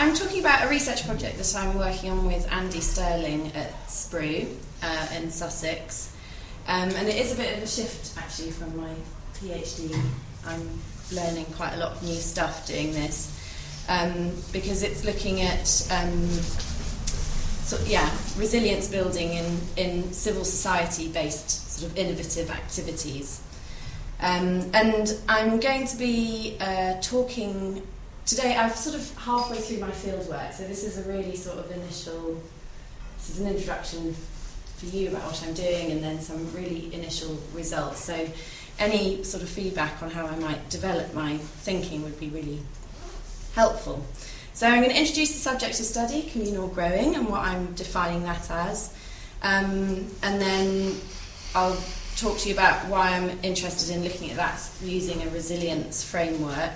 I'm talking about a research project that I'm working on with Andy Stirling at SPRU uh, in Sussex. Um, and it is a bit of a shift actually from my PhD. I'm learning quite a lot of new stuff doing this um, because it's looking at um, so, yeah, resilience building in, in civil society based sort of innovative activities. Um, and I'm going to be uh, talking today. I'm sort of halfway through my fieldwork, so this is a really sort of initial, this is an introduction for you about what I'm doing and then some really initial results. So any sort of feedback on how I might develop my thinking would be really helpful. So I'm going to introduce the subject of study, communal growing, and what I'm defining that as. Um, and then I'll talk to you about why I'm interested in looking at that using a resilience framework.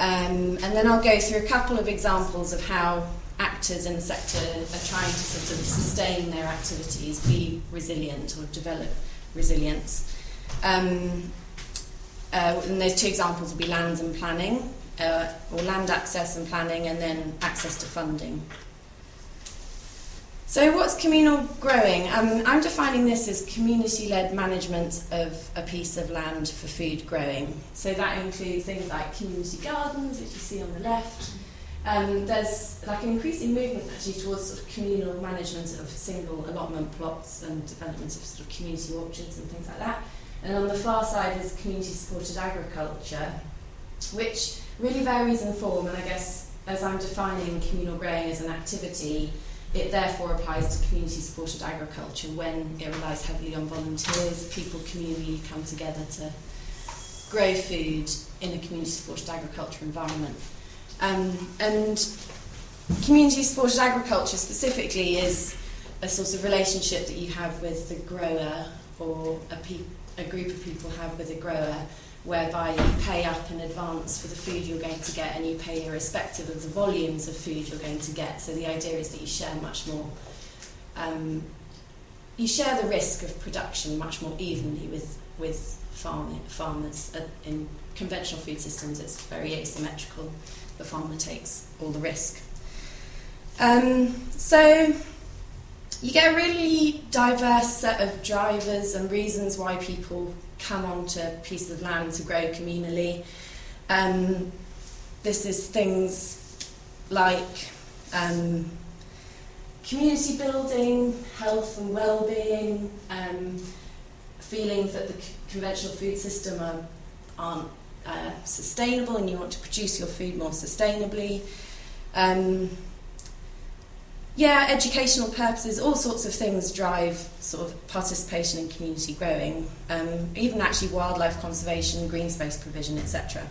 Um, and then I'll go through a couple of examples of how actors in the sector are trying to sort of sustain their activities, be resilient or develop resilience. Um, uh, and those two examples will be lands and planning, uh, or land access and planning, and then access to funding. So, what's communal growing? Um, I'm defining this as community led management of a piece of land for food growing. So, that includes things like community gardens, which you see on the left. Um, there's like an increasing movement actually towards sort of communal management of single allotment plots and development of sort of community orchards and things like that. And on the far side is community supported agriculture, which really varies in form. And I guess as I'm defining communal growing as an activity, it therefore applies to community supported agriculture when it relies heavily on volunteers, people communally come together to grow food in a community supported agriculture environment. Um, and community supported agriculture specifically is a sort of relationship that you have with the grower or a, pe- a group of people have with a grower whereby you pay up in advance for the food you're going to get and you pay irrespective of the volumes of food you're going to get. So the idea is that you share much more, um, you share the risk of production much more evenly with, with farm, farmers. In conventional food systems, it's very asymmetrical. The farmer takes all the risk. Um, so you get a really diverse set of drivers and reasons why people come onto pieces of land to grow communally. Um, this is things like um, community building, health and well-being, um, feelings that the conventional food system are, aren't uh, sustainable and you want to produce your food more sustainably. Um, yeah, educational purposes, all sorts of things drive sort of participation in community growing, um, even actually wildlife conservation, green space provision, etc.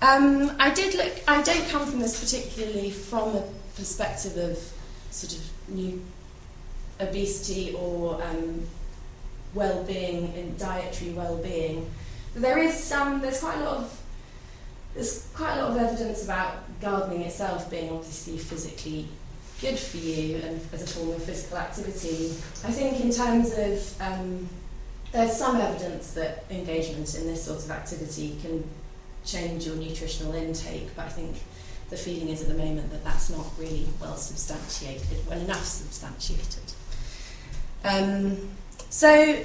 Um, I did look, I don't come from this particularly from a perspective of sort of new obesity or um, well-being and dietary well-being. There is some, there's quite a lot of there's quite a lot of evidence about gardening itself being obviously physically good for you and as a form of physical activity. I think in terms of um, there's some evidence that engagement in this sort of activity can change your nutritional intake, but I think the feeling is at the moment that that's not really well substantiated, well enough substantiated. Um, so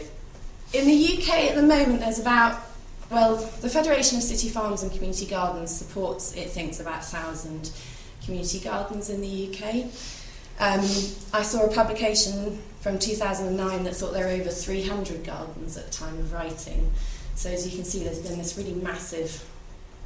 in the UK at the moment, there's about well, the Federation of City Farms and Community Gardens supports, it thinks, about 1,000 community gardens in the UK. Um, I saw a publication from 2009 that thought there were over 300 gardens at the time of writing. So as you can see, there's been this really massive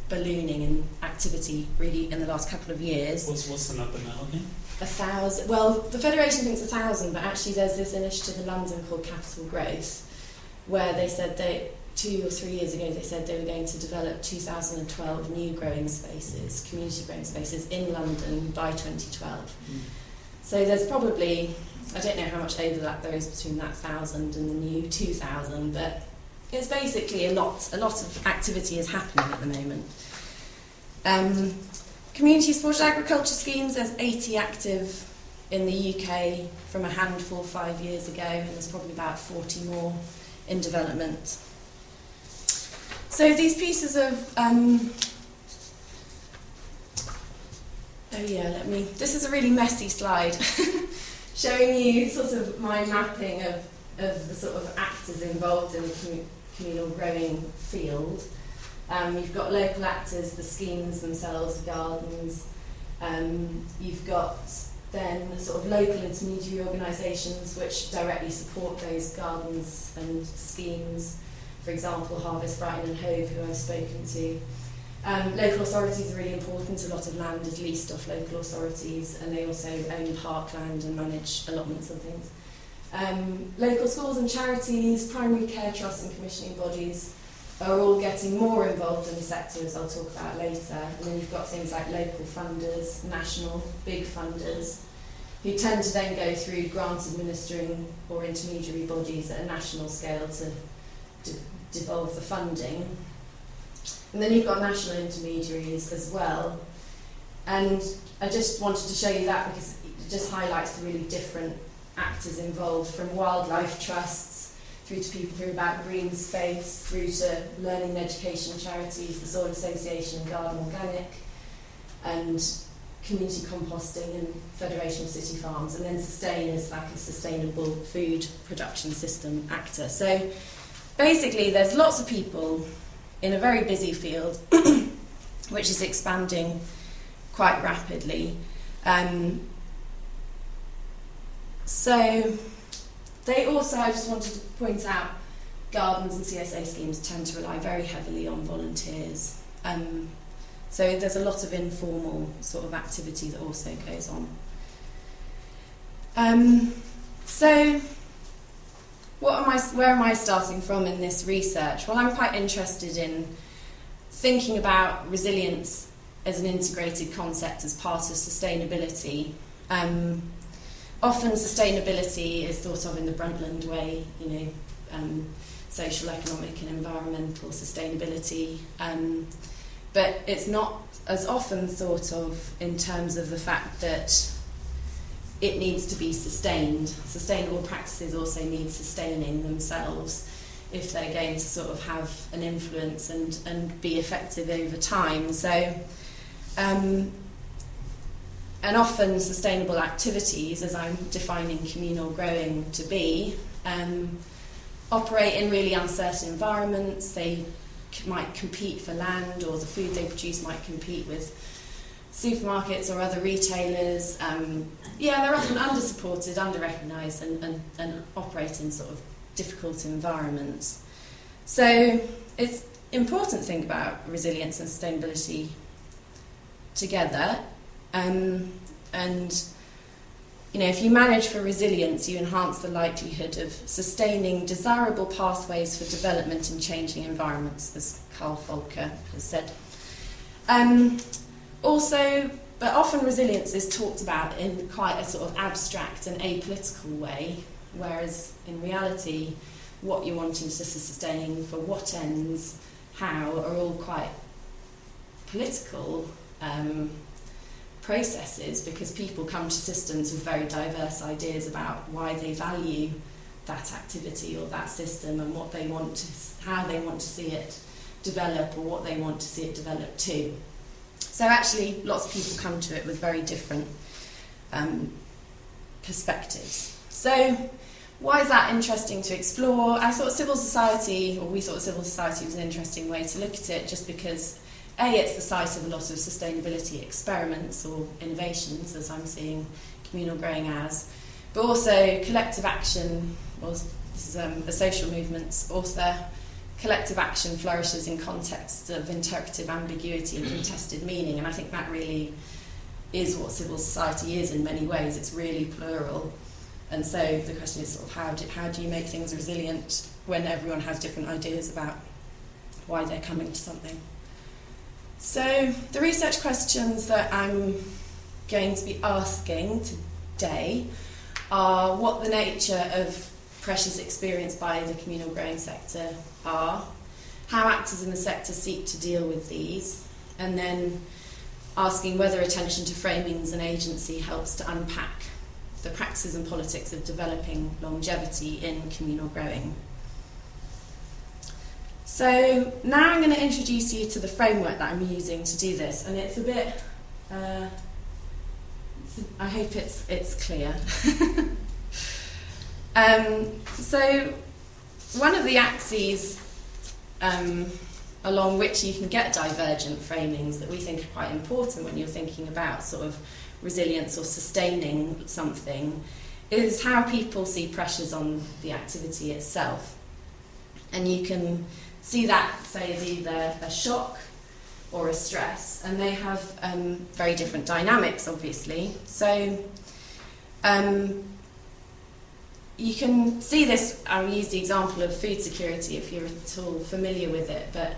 ballooning in activity really in the last couple of years. What's, what's the number now again? A thousand. Well, the Federation thinks a thousand, but actually there's this initiative in London called Capital Growth, where they said they two or three years ago they said they were going to develop 2012 new growing spaces, community growing spaces in London by 2012. Mm. So there's probably I don't know how much overlap there is between that thousand and the new 2000, but it's basically a lot. A lot of activity is happening at the moment. Um, community supported agriculture schemes. There's 80 active in the UK from a handful five years ago, and there's probably about 40 more in development. So these pieces of um, Oh yeah, let me. This is a really messy slide, showing you sort of my mapping of, of the sort of actors involved in the communal growing field. Um, you've got local actors, the schemes themselves, the gardens. Um, you've got then sort of local intermediary organisations which directly support those gardens and schemes. For example, Harvest Brighton and Hove, who I've spoken to. Um, local authorities are really important. A lot of land is leased off local authorities, and they also own parkland and manage allotments and things. Um, local schools and charities, primary care trusts, and commissioning bodies are all getting more involved in the sector, as I'll talk about later. And then you've got things like local funders, national big funders, who tend to then go through grant administering or intermediary bodies at a national scale to devolve the funding. And then you've got national intermediaries as well. And I just wanted to show you that because it just highlights the really different actors involved from wildlife trusts through to people who are about green space, through to learning and education charities, the Soil Association, Garden Organic, and community composting and Federation of City Farms, and then Sustain is like a sustainable food production system actor. So basically, there's lots of people in a very busy field, which is expanding quite rapidly. Um, so they also, I just wanted to point out, gardens and CSA schemes tend to rely very heavily on volunteers. Um, so there's a lot of informal sort of activity that also goes on. Um, so what am I, where am I starting from in this research? Well, I'm quite interested in thinking about resilience as an integrated concept as part of sustainability. Um, often sustainability is thought of in the Brundtland way, you know, um, social, economic, and environmental sustainability. Um, but it's not as often thought of in terms of the fact that it needs to be sustained. Sustainable practices also need sustaining themselves if they're going to sort of have an influence and, and be effective over time. So, um, and often sustainable activities, as I'm defining communal growing to be, um, operate in really uncertain environments. They might compete for land, or the food they produce might compete with supermarkets or other retailers, um, yeah, they're often under supported, under recognised, and, and, and operate in sort of difficult environments. So it's important to think about resilience and sustainability together. Um, and you know, if you manage for resilience, you enhance the likelihood of sustaining desirable pathways for development in changing environments, as Carl Folke has said. Um, also, but often resilience is talked about in quite a sort of abstract and apolitical way, whereas in reality, what you're wanting to sustain, for what ends, how, are all quite political um, processes because people come to systems with very diverse ideas about why they value that activity or that system and what they want to, how they want to see it develop or what they want to see it develop to. So actually, lots of people come to it with very different um, perspectives. So why is that interesting to explore? I thought civil society, or we thought civil society was an interesting way to look at it, just because a, it's the site of a lot of sustainability experiments or innovations, as I'm seeing communal growing as, but also collective action. Well, this is um, a social movements author collective action flourishes in contexts of interpretive ambiguity and contested meaning, and I think that really is what civil society is in many ways. It's really plural. And so the question is sort of how do, how do you make things resilient when everyone has different ideas about why they're coming to something? So the research questions that I'm going to be asking today are what the nature of pressures experienced by the communal growing sector are, how actors in the sector seek to deal with these, and then asking whether attention to framings and agency helps to unpack the practices and politics of developing longevity in communal growing. So now I'm going to introduce you to the framework that I'm using to do this, and it's a bit uh, I hope it's, it's clear. um, so, one of the axes um, along which you can get divergent framings that we think are quite important when you're thinking about sort of resilience or sustaining something is how people see pressures on the activity itself. And you can see that, say, as either a shock or a stress, and they have um, very different dynamics, obviously. So um, you can see this, I'll use the example of food security if you're at all familiar with it, but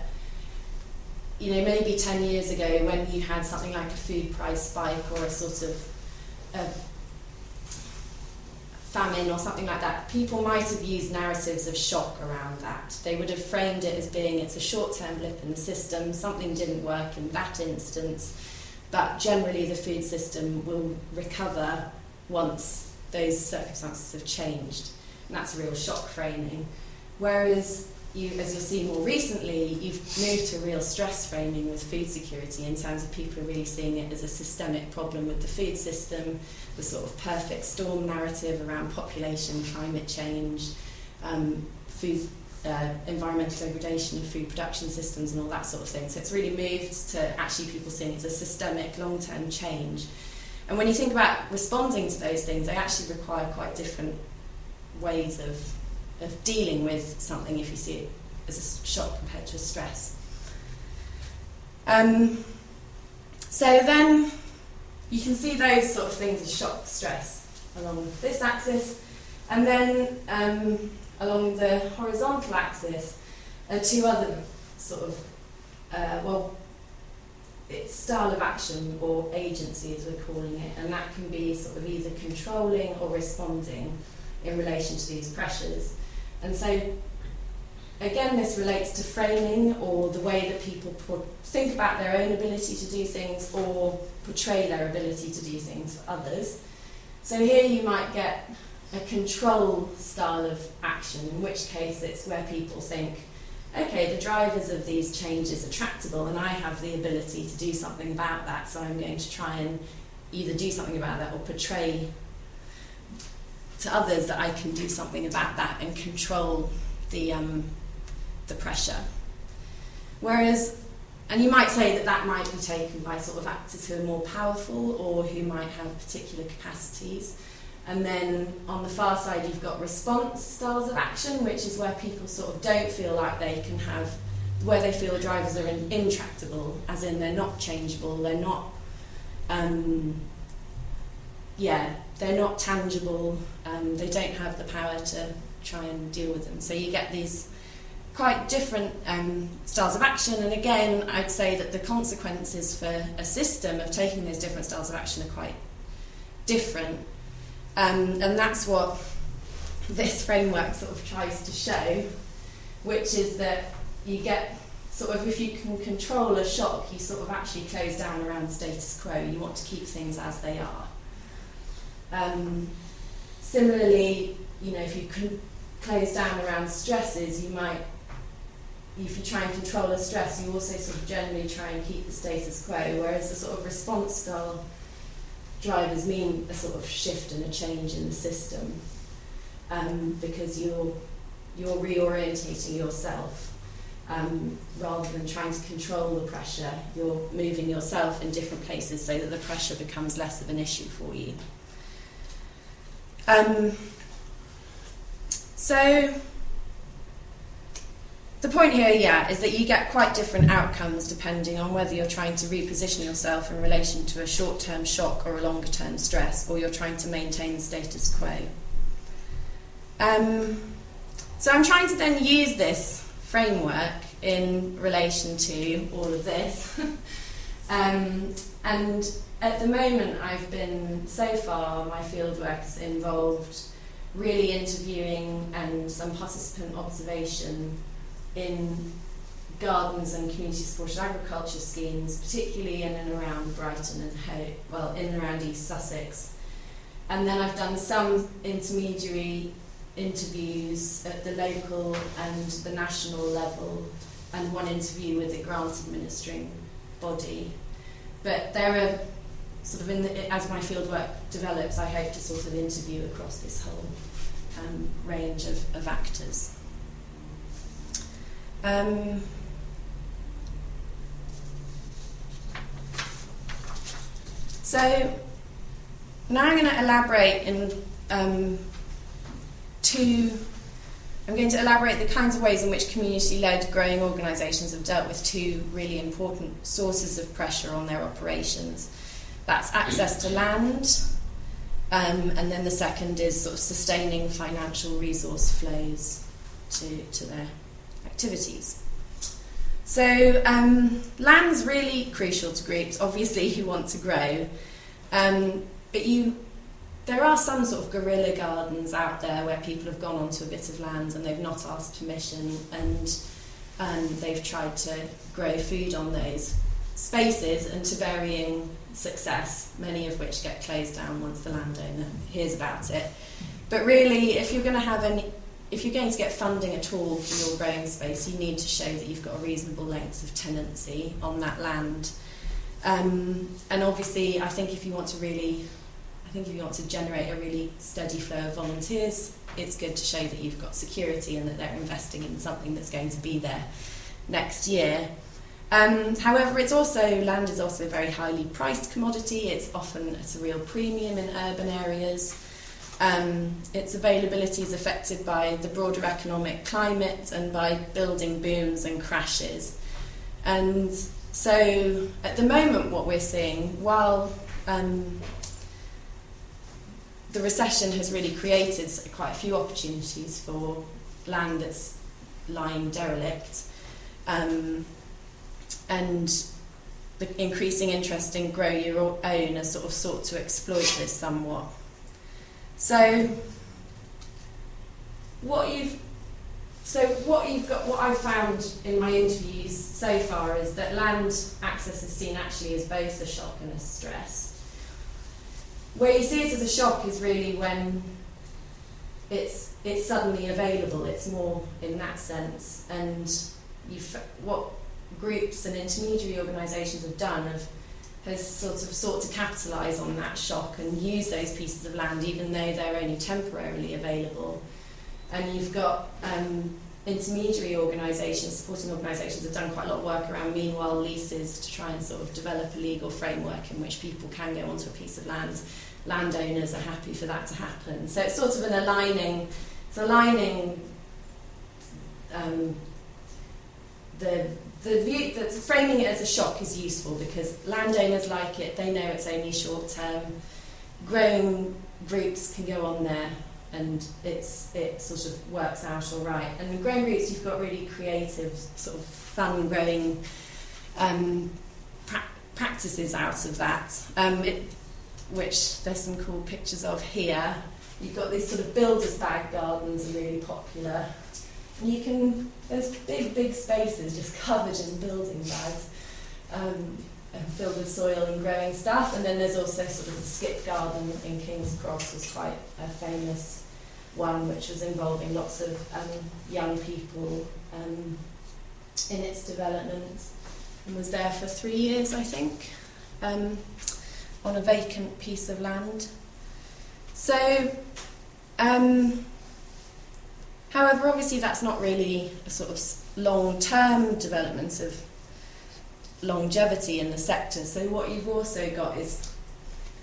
you know, maybe 10 years ago when you had something like a food price spike or a sort of a famine or something like that, people might have used narratives of shock around that. They would have framed it as being it's a short term blip in the system, something didn't work in that instance, but generally the food system will recover once those circumstances have changed. And that's a real shock framing. Whereas you, as you'll see more recently, you've moved to real stress framing with food security in terms of people really seeing it as a systemic problem with the food system, the sort of perfect storm narrative around population, climate change, um, food, uh, environmental degradation of food production systems, and all that sort of thing. So it's really moved to actually people seeing it as a systemic, long term change. And when you think about responding to those things, they actually require quite different ways of of dealing with something if you see it as a shock compared to a stress. Um, so then you can see those sort of things as shock, stress along this axis, and then um, along the horizontal axis are two other sort of, uh, well, style of action or agency as we're calling it, and that can be sort of either controlling or responding in relation to these pressures. And so, again, this relates to framing or the way that people think about their own ability to do things or portray their ability to do things for others. So, here you might get a control style of action, in which case it's where people think, okay, the drivers of these changes are tractable and I have the ability to do something about that, so I'm going to try and either do something about that or portray to others that I can do something about that and control the, um, the pressure. Whereas, and you might say that that might be taken by sort of actors who are more powerful or who might have particular capacities. And then on the far side, you've got response styles of action, which is where people sort of don't feel like they can have, where they feel the drivers are in, intractable, as in they're not changeable, they're not, um, yeah, they're not tangible, um, they don't have the power to try and deal with them. So you get these quite different um, styles of action, and again, I'd say that the consequences for a system of taking those different styles of action are quite different. Um, and that's what this framework sort of tries to show, which is that you get sort of if you can control a shock, you sort of actually close down around status quo. You want to keep things as they are. Um, similarly, you know, if you can close down around stresses, you might, if you try and control a stress, you also sort of generally try and keep the status quo, whereas the sort of response style drivers mean a sort of shift and a change in the system um, because you're, you're reorientating yourself. Um, rather than trying to control the pressure, you're moving yourself in different places so that the pressure becomes less of an issue for you. Um, so the point here, yeah, is that you get quite different outcomes depending on whether you're trying to reposition yourself in relation to a short term shock or a longer term stress, or you're trying to maintain the status quo. Um, so I'm trying to then use this framework in relation to all of this. um, and at the moment, I've been, so far, my fieldwork has involved really interviewing and some participant observation in gardens and community supported agriculture schemes, particularly in and around Brighton and Ho- well, in and around East Sussex. And then I've done some intermediary interviews at the local and the national level, and one interview with a grant administering body. But there are sort of in the, as my fieldwork develops, I hope to sort of interview across this whole um, range of, of actors. Um, so now I'm going to elaborate in um, two. I'm going to elaborate the kinds of ways in which community led growing organisations have dealt with two really important sources of pressure on their operations. That's access to land, um, and then the second is sort of sustaining financial resource flows to, to their activities. So, um, land's really crucial to groups, obviously, who want to grow. Um, but you, there are some sort of guerrilla gardens out there where people have gone onto a bit of land and they've not asked permission and and they've tried to grow food on those spaces and to varying success, many of which get closed down once the landowner hears about it. But really, if you're going to have any, if you're going to get funding at all for your growing space, you need to show that you've got a reasonable length of tenancy on that land. Um, and obviously, I think if you want to really, I think if you want to generate a really steady flow of volunteers, it's good to show that you've got security and that they're investing in something that's going to be there next year. Um, however, it's also land is also a very highly priced commodity. It's often at a real premium in urban areas. Um, its availability is affected by the broader economic climate and by building booms and crashes. And so, at the moment, what we're seeing, while um, the recession has really created quite a few opportunities for land that's lying derelict, um, and the increasing interest in grow your own has sort of sought to exploit this somewhat. So, what you've so what you've got, what I've found in my interviews so far is that land access is seen actually as both a shock and a stress. Where you see it as a shock is really when it's it's suddenly available. It's more in that sense, and you what groups and intermediary organisations have done have has sort of sought to capitalise on that shock and use those pieces of land, even though they're only temporarily available. And you've got um, intermediary organisations, supporting organisations, have done quite a lot of work around meanwhile leases to try and sort of develop a legal framework in which people can go onto a piece of land. Landowners are happy for that to happen. So it's sort of an aligning, it's aligning um, the the view that framing it as a shock is useful because landowners like it, they know it's only short term. Growing groups can go on there and it's it sort of works out all right. And in growing groups, you've got really creative, sort of fun growing um, pra- practices out of that, um, it, which there's some cool pictures of here. You've got these sort of builder's bag gardens are really popular. And you can, there's big, big spaces just covered in building bags, um, filled with soil and growing stuff. And then there's also sort of the skip garden in King's Cross was quite a famous one, which was involving lots of um, young people um, in its development, and was there for three years, I think, um, on a vacant piece of land. So. Um, However, obviously, that's not really a sort of long term development of longevity in the sector. So, what you've also got is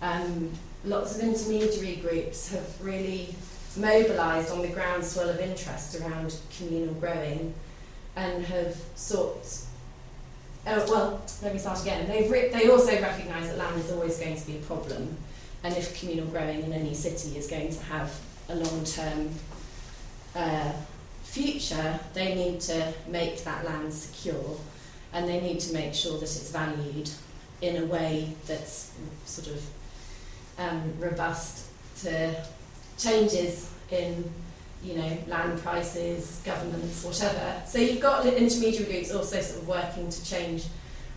um, lots of intermediary groups have really mobilised on the groundswell of interest around communal growing and have sought. Oh, well, let me start again. They've re- they also recognise that land is always going to be a problem, and if communal growing in any city is going to have a long term uh, future, they need to make that land secure and they need to make sure that it's valued in a way that's sort of um, robust to changes in you know land prices, governments, whatever. So you've got intermediary groups also sort of working to change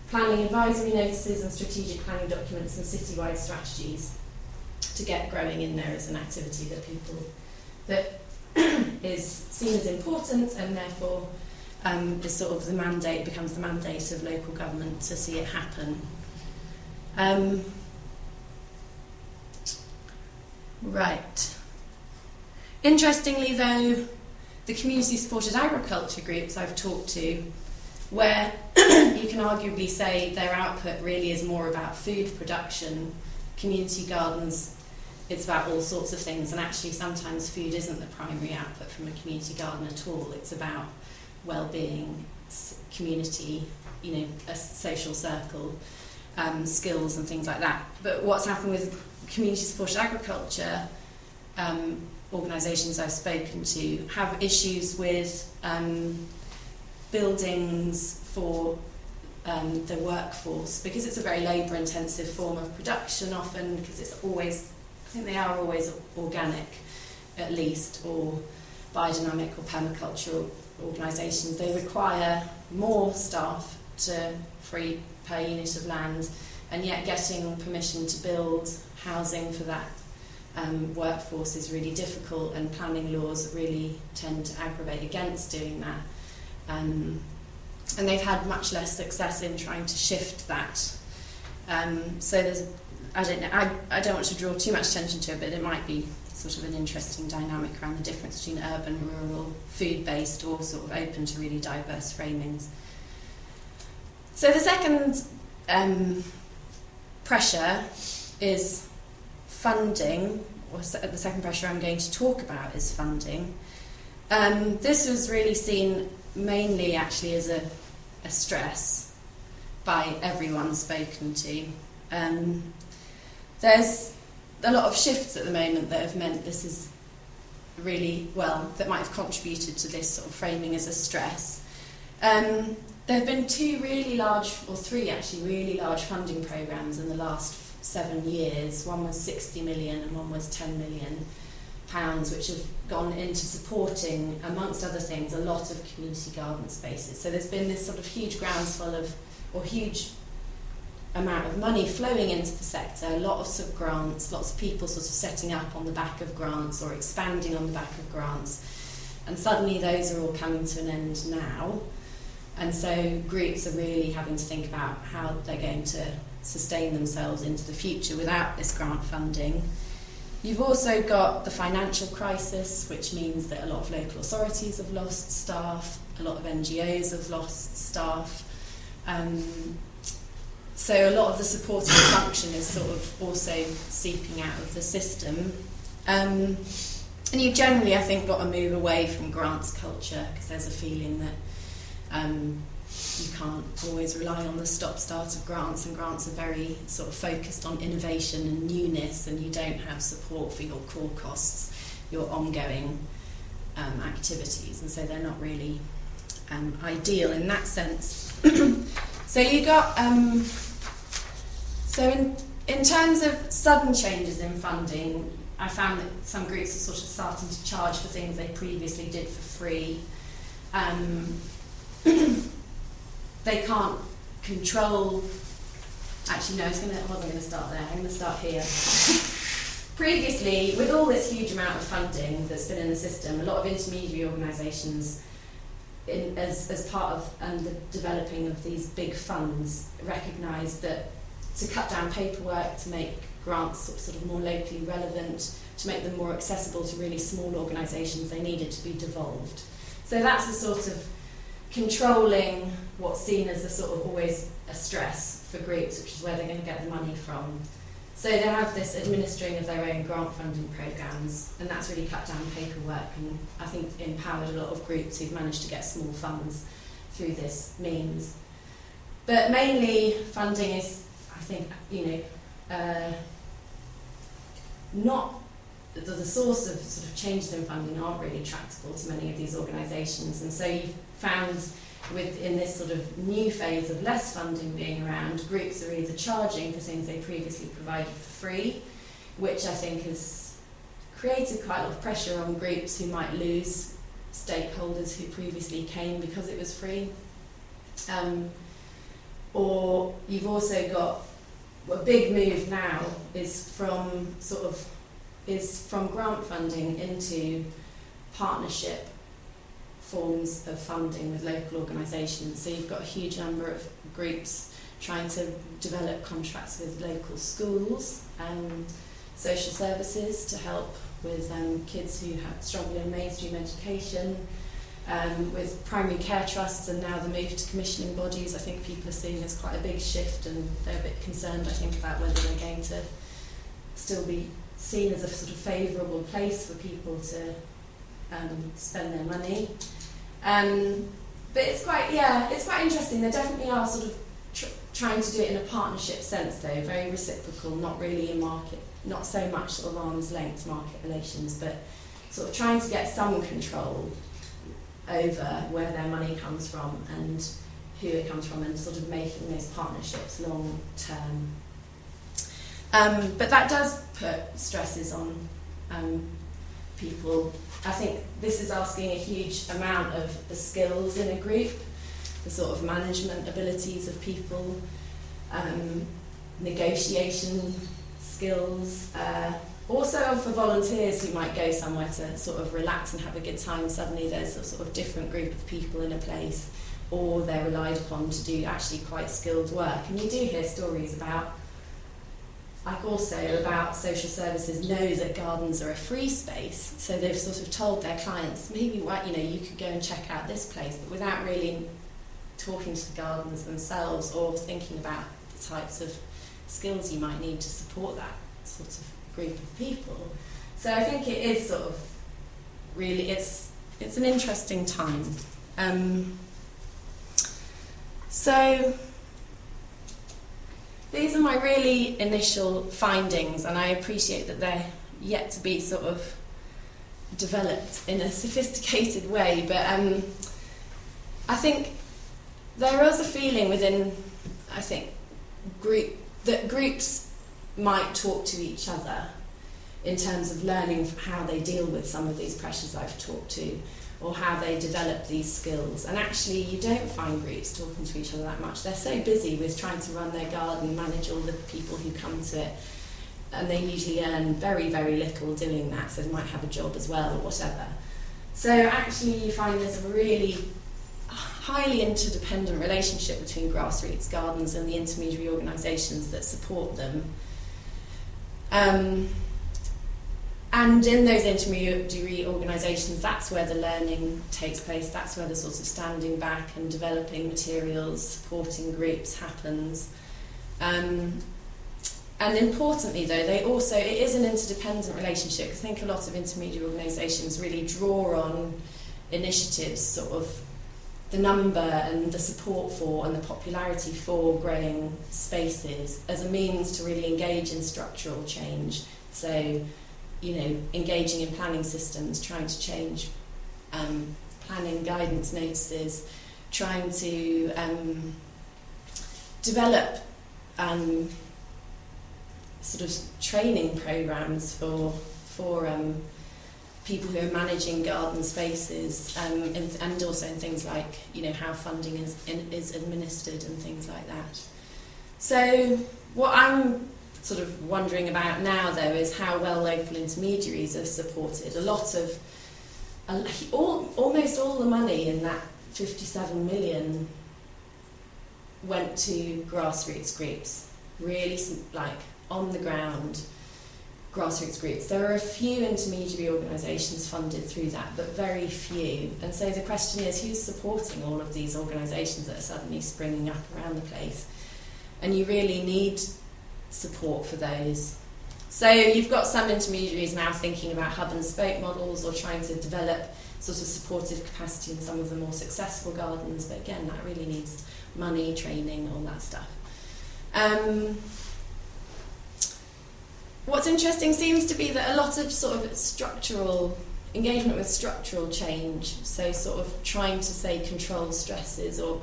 planning advisory notices and strategic planning documents and citywide strategies to get growing in there as an activity that people that is seen as important and therefore um, is sort of the mandate, becomes the mandate of local government to see it happen. Um, Right. Interestingly, though, the community supported agriculture groups I've talked to, where you can arguably say their output really is more about food production, community gardens, it's about all sorts of things, and actually, sometimes food isn't the primary output from a community garden at all. It's about well being, community, you know, a social circle, um, skills, and things like that. But what's happened with community supported agriculture? Um, organisations I've spoken to have issues with um, buildings for um, the workforce because it's a very labour intensive form of production often because it's always, think they are always organic at least or biodynamic or permacultural organisations. They require more staff to free per unit of land and yet getting permission to build housing for that um, workforce is really difficult, and planning laws really tend to aggravate against doing that. Um, and they've had much less success in trying to shift that. Um, so there's, I don't know, I, I don't want to draw too much attention to it, but it might be sort of an interesting dynamic around the difference between urban, rural, food-based, or sort of open to really diverse framings. So the second um, pressure is funding, or the second pressure I'm going to talk about is funding. Um, this was really seen mainly actually as a, a stress by everyone spoken to. Um, there's a lot of shifts at the moment that have meant this is really well that might have contributed to this sort of framing as a stress. Um, there have been two really large, or three actually, really large funding programs in the last seven years. One was 60 million and one was 10 million pounds, which have gone into supporting, amongst other things, a lot of community garden spaces. So there's been this sort of huge groundswell of, or huge amount of money flowing into the sector, a lot of grants, lots of people sort of setting up on the back of grants or expanding on the back of grants. And suddenly those are all coming to an end now. And so groups are really having to think about how they're going to sustain themselves into the future without this grant funding. You've also got the financial crisis, which means that a lot of local authorities have lost staff, a lot of NGOs have lost staff. Um, so a lot of the supporting function is sort of also seeping out of the system. Um, and you've generally, I think, got to move away from grants culture because there's a feeling that um, you can't always rely on the stop start of grants, and grants are very sort of focused on innovation and newness, and you don't have support for your core costs, your ongoing um, activities, and so they're not really um, ideal in that sense. so you got um, so in in terms of sudden changes in funding, I found that some groups are sort of starting to charge for things they previously did for free. Um, they can't control. Actually, no, gonna, I wasn't going to start there. I'm going to start here. Previously, with all this huge amount of funding that's been in the system, a lot of intermediary organisations, as, as part of um, the developing of these big funds, recognised that to cut down paperwork, to make grants sort of more locally relevant, to make them more accessible to really small organisations, they needed to be devolved. So that's the sort of controlling what's seen as a sort of always a stress for groups, which is where they're going to get the money from. So they have this administering of their own grant funding programs, and that's really cut down paperwork and I think empowered a lot of groups who've managed to get small funds through this means. But mainly funding is, think, you know, uh, not the, the source of sort of changes in funding aren't really tractable to many of these organisations, and so you've found within this sort of new phase of less funding being around, groups are either charging for things they previously provided for free, which I think has created quite a lot of pressure on groups who might lose stakeholders who previously came because it was free. Um, or you've also got a big move now is from sort of is from grant funding into partnership forms of funding with local organisations. So you've got a huge number of groups trying to develop contracts with local schools, and social services to help with um, kids who have struggle in mainstream education, um, with primary care trusts and now the move to commissioning bodies, I think people are seeing as quite a big shift and they're a bit concerned, I think, about whether they're going to still be seen as a sort of favourable place for people to um, spend their money. Um, but it's quite, yeah, it's quite interesting. There definitely are sort of tr- trying to do it in a partnership sense, though, very reciprocal, not really in market, not so much sort of arm's length market relations, but sort of trying to get some control over where their money comes from and who it comes from, and sort of making those partnerships long term. Um, but that does put stresses on um, people. I think this is asking a huge amount of the skills in a group, the sort of management abilities of people, um, negotiation skills. Uh, also for volunteers who might go somewhere to sort of relax and have a good time, suddenly there's a sort of different group of people in a place or they're relied upon to do actually quite skilled work. And you do hear stories about like also about social services know that gardens are a free space, so they've sort of told their clients maybe you know you could go and check out this place, but without really talking to the gardens themselves or thinking about the types of skills you might need to support that sort of group of people. So I think it is sort of really it's it's an interesting time. Um, so these are my really initial findings, and I appreciate that they're yet to be sort of developed in a sophisticated way. But um, I think there is a feeling within, I think, group that groups might talk to each other in terms of learning how they deal with some of these pressures I've talked to or how they develop these skills. And actually, you don't find groups talking to each other that much. They're so busy with trying to run their garden, manage all the people who come to it, and they usually earn very, very little doing that, so they might have a job as well or whatever. So actually, you find there's a really highly interdependent relationship between grassroots gardens and the intermediary organisations that support them. Um, and in those intermediary organisations, that's where the learning takes place, that's where the sort of standing back and developing materials, supporting groups happens. Um, and importantly, though, they also, it is an interdependent relationship. I think a lot of intermediary organisations really draw on initiatives, sort of the number and the support for and the popularity for growing spaces as a means to really engage in structural change. So, you know, engaging in planning systems, trying to change um, planning guidance notices, trying to um, develop um, sort of training programs for for um, people who are managing garden spaces, um, and, and also in things like you know how funding is in, is administered and things like that. So what I'm sort of wondering about now, though, is how well local intermediaries are supported. A lot of, all, almost all the money in that 57 million went to grassroots groups, really like on the ground grassroots groups. There are a few intermediary organisations funded through that, but very few. And so the question is who's supporting all of these organisations that are suddenly springing up around the place? And you really need support for those. So you've got some intermediaries now thinking about hub and spoke models or trying to develop sort of supportive capacity in some of the more successful gardens, but again, that really needs money, training, all that stuff. Um, what's interesting seems to be that a lot of sort of structural engagement with structural change, so sort of trying to say control stresses or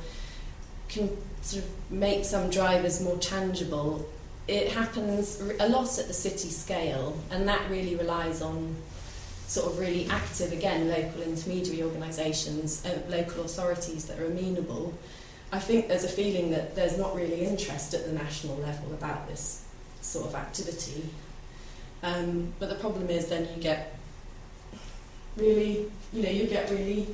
can sort of make some drivers more tangible it happens a lot at the city scale, and that really relies on sort of really active, again, local intermediary organisations, uh, local authorities that are amenable. I think there's a feeling that there's not really interest at the national level about this sort of activity. Um, but the problem is then you get really, you know, you get really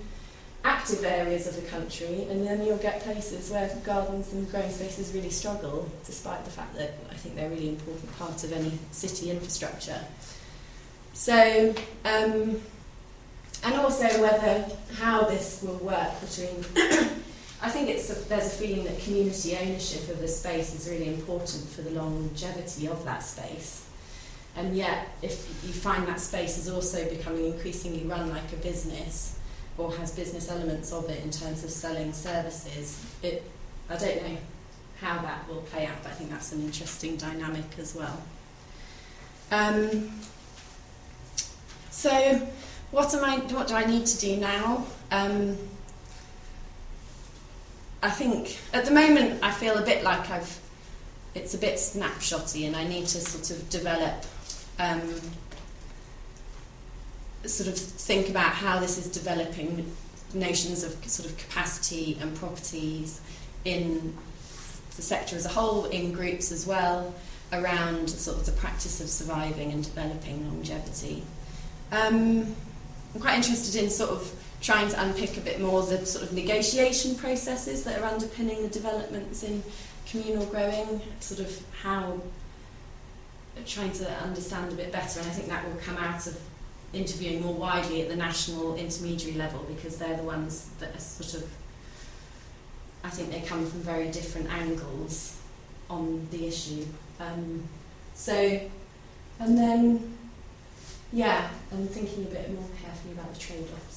active areas of the country, and then you'll get places where gardens and growing spaces really struggle, despite the fact that I think they're a really important part of any city infrastructure. So, um, and also whether how this will work between. I think it's a, there's a feeling that community ownership of the space is really important for the longevity of that space. And yet, if you find that space is also becoming increasingly run like a business, or has business elements of it in terms of selling services, it, I don't know how that will play out, but I think that's an interesting dynamic as well. Um, so, what am I? What do I need to do now? Um, I think at the moment I feel a bit like I've. It's a bit snapshotty, and I need to sort of develop. Um, sort of think about how this is developing notions of sort of capacity and properties in the sector as a whole, in groups as well, around sort of the practice of surviving and developing longevity. Um, I'm quite interested in sort of trying to unpick a bit more the sort of negotiation processes that are underpinning the developments in communal growing, sort of how trying to understand a bit better, and I think that will come out of interviewing more widely at the national intermediary level because they're the ones that are sort of, I think they come from very different angles on the issue. Um, so, and then, yeah, I'm thinking a bit more carefully about the trade offs.